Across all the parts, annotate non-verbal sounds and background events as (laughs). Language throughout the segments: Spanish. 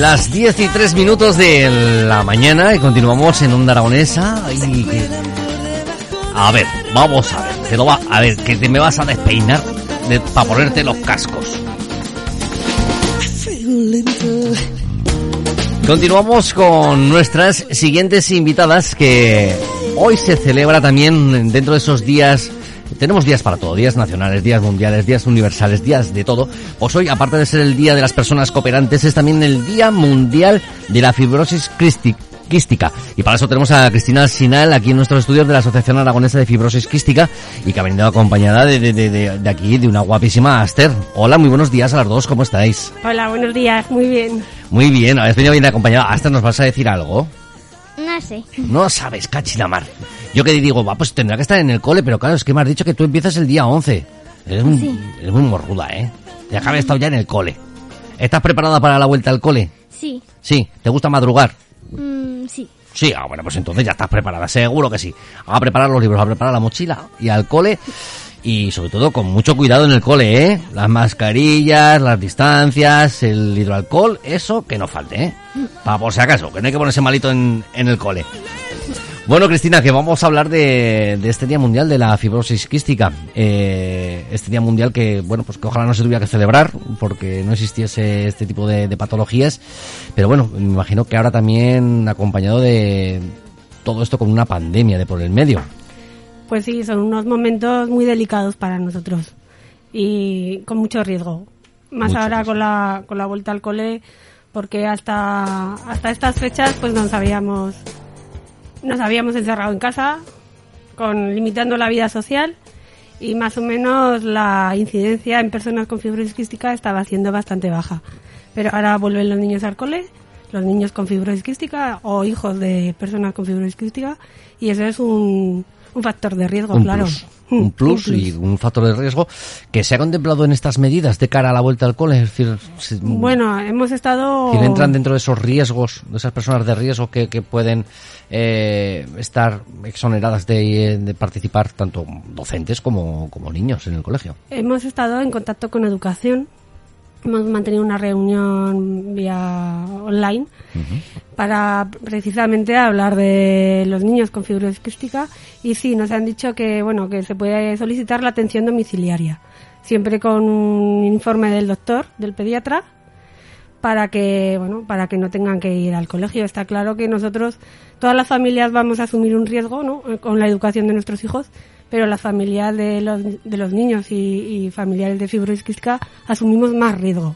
Las 10 y 3 minutos de la mañana y continuamos en Onda Aragonesa. Y A ver, vamos a ver, te lo va, a ver, que te me vas a despeinar para ponerte los cascos. Continuamos con nuestras siguientes invitadas que hoy se celebra también dentro de esos días tenemos días para todo, días nacionales, días mundiales, días universales, días de todo. Pues hoy, aparte de ser el Día de las Personas Cooperantes, es también el Día Mundial de la Fibrosis Quística. Y para eso tenemos a Cristina Sinal aquí en nuestros estudios de la Asociación Aragonesa de Fibrosis Quística y que ha venido acompañada de, de, de, de aquí, de una guapísima Aster. Hola, muy buenos días a las dos, ¿cómo estáis? Hola, buenos días, muy bien. Muy bien, habéis venido bien acompañada. Aster, ¿nos vas a decir algo? No sé. No sabes, cachinamar. Yo que digo, va, pues tendrá que estar en el cole, pero claro, es que me has dicho que tú empiezas el día 11. Eres, muy, Sí. eres muy morruda, ¿eh? Ya que haber estado ya en el cole. ¿Estás preparada para la vuelta al cole? Sí. Sí. ¿Te gusta madrugar? Sí. Sí, ah, bueno, pues entonces ya estás preparada, seguro que sí. A preparar los libros, a preparar la mochila y al cole. Y sobre todo con mucho cuidado en el cole, ¿eh? Las mascarillas, las distancias, el hidroalcohol, eso que no falte, ¿eh? Para por si acaso, que no hay que ponerse malito en, en el cole. Bueno, Cristina, que vamos a hablar de, de este Día Mundial de la Fibrosis Quística. Eh, este Día Mundial que, bueno, pues que ojalá no se tuviera que celebrar porque no existiese este tipo de, de patologías. Pero bueno, me imagino que ahora también acompañado de todo esto con una pandemia de por el medio. Pues sí, son unos momentos muy delicados para nosotros y con mucho riesgo. Más Mucho ahora riesgo. con la, con la vuelta al cole, porque hasta, hasta estas fechas pues nos habíamos, nos habíamos encerrado en casa, con, limitando la vida social y más o menos la incidencia en personas con fibrosis quística estaba siendo bastante baja. Pero ahora vuelven los niños al cole, los niños con fibrosis quística o hijos de personas con fibrosis quística y eso es un, un factor de riesgo, un claro. plus. Mm, Un plus y un factor de riesgo que se ha contemplado en estas medidas de cara a la vuelta al cole. Es decir, si, Bueno, hemos estado... si entran dentro de esos riesgos, de esas personas de riesgo que, que pueden eh, estar exoneradas de, de participar tanto docentes como, como niños en el colegio. Hemos estado en contacto con educación. Hemos mantenido una reunión vía online para precisamente hablar de los niños con fibrosis quística y sí, nos han dicho que bueno que se puede solicitar la atención domiciliaria, siempre con un informe del doctor, del pediatra, para que bueno para que no tengan que ir al colegio. Está claro que nosotros todas las familias vamos a asumir un riesgo, ¿no? Eh, con la educación de nuestros hijos, pero las familias de los, de los niños y, y familiares de fibrosis asumimos más riesgo.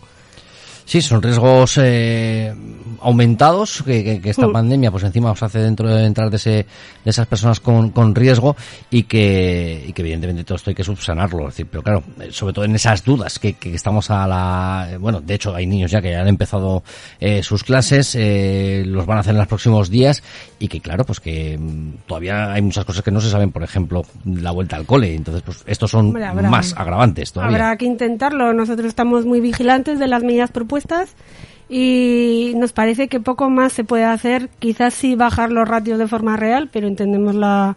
Sí, son riesgos eh, aumentados que, que- que esta Mm. pandemia pues encima os hace dentro de entrar de, ese, de esas personas con, con riesgo y que, y que evidentemente todo esto hay que subsanarlo. Es decir, pero claro, eh, sobre todo en esas dudas que, que estamos a la... eh, Bueno, de hecho hay niños ya que han empezado eh, sus clases, eh, los van a hacer en los próximos días y que claro, pues que mm, todavía hay muchas cosas que no se saben, por ejemplo, la vuelta al cole. Entonces, pues estos son Hombre, habrá- más agravantes todavía. Habrá que intentarlo. Nosotros estamos muy vigilantes de las medidas propuestas y nos parece que poco más se puede hacer. Quizás sí bajar los ratios de forma real, pero entendemos la,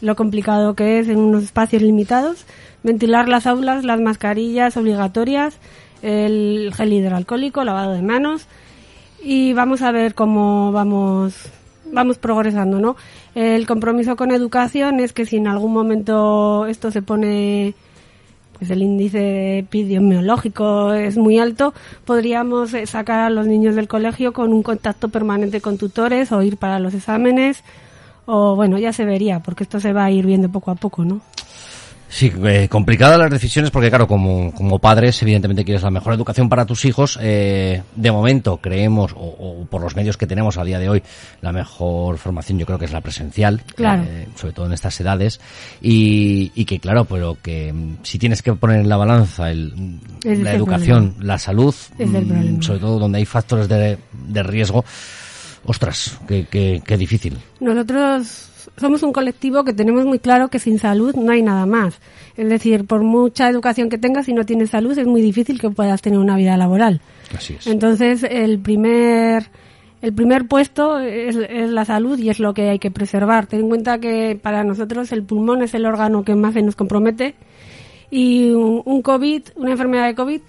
lo complicado que es en unos espacios limitados. Ventilar las aulas, las mascarillas obligatorias, el gel hidroalcohólico, lavado de manos y vamos a ver cómo vamos vamos progresando, ¿no? El compromiso con educación es que si en algún momento esto se pone pues el índice epidemiológico es muy alto, podríamos eh, sacar a los niños del colegio con un contacto permanente con tutores o ir para los exámenes o bueno, ya se vería, porque esto se va a ir viendo poco a poco, ¿no? Sí, eh, complicadas las decisiones porque, claro, como, como padres, evidentemente quieres la mejor educación para tus hijos. Eh, de momento, creemos, o, o, por los medios que tenemos a día de hoy, la mejor formación yo creo que es la presencial, Claro. eh, sobre todo en estas edades. Y, y que, claro, pero que mm, si tienes que poner en la balanza el, es la educación, la salud, mm, sobre todo donde hay factores de, de riesgo, ostras, qué, qué, qué difícil. Nosotros somos un colectivo que tenemos muy claro que sin salud no hay nada más. Es decir, por mucha educación que tengas, si no tienes salud, es muy difícil que puedas tener una vida laboral. Así es. Entonces, el primer, el primer puesto es, la salud y es lo que hay que preservar. Ten en cuenta que para nosotros el pulmón es el órgano que más se nos compromete y un, COVID, una enfermedad de COVID,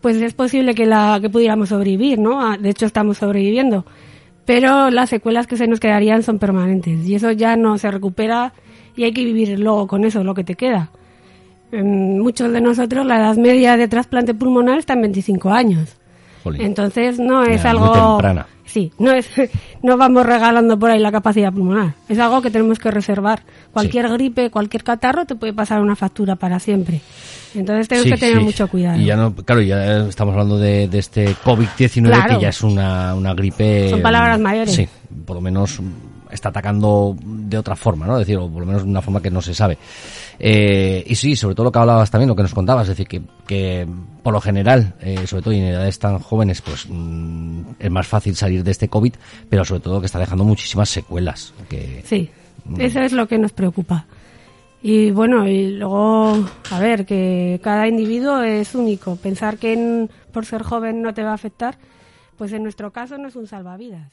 pues es posible que la que pudiéramos sobrevivir, ¿no? Ah, De hecho, estamos sobreviviendo. Pero las secuelas que se nos quedarían son permanentes y eso ya no se recupera y hay que vivir luego con eso, lo que te queda. Muchos de nosotros la edad media de trasplante pulmonar está en 25 años. Jolín. Entonces no es Ya, algo temprana. sí, no es (laughs) no vamos regalando por ahí la capacidad pulmonar. Es algo que tenemos que reservar. Cualquier gripe, cualquier catarro te puede pasar una factura para siempre. Entonces tenemos Sí, que tener sí. mucho cuidado. Y ya no, claro, ya estamos hablando de, de este COVID-19 Claro. que ya es una, una gripe. Son palabras mayores. Sí, por lo menos está atacando de otra forma, ¿no? Es decir, o por lo menos de una forma que no se sabe. Eh, y sí, sobre todo lo que hablabas también, lo que nos contabas, es decir, que, que por lo general, eh, sobre todo en edades tan jóvenes, pues mm, es más fácil salir de este COVID, pero sobre todo que está dejando muchísimas secuelas. Que, Sí, eso es lo que nos preocupa. Y bueno, y luego, a ver, que cada individuo es único. Pensar que en- por ser joven no te va a afectar, pues en nuestro caso no es un salvavidas.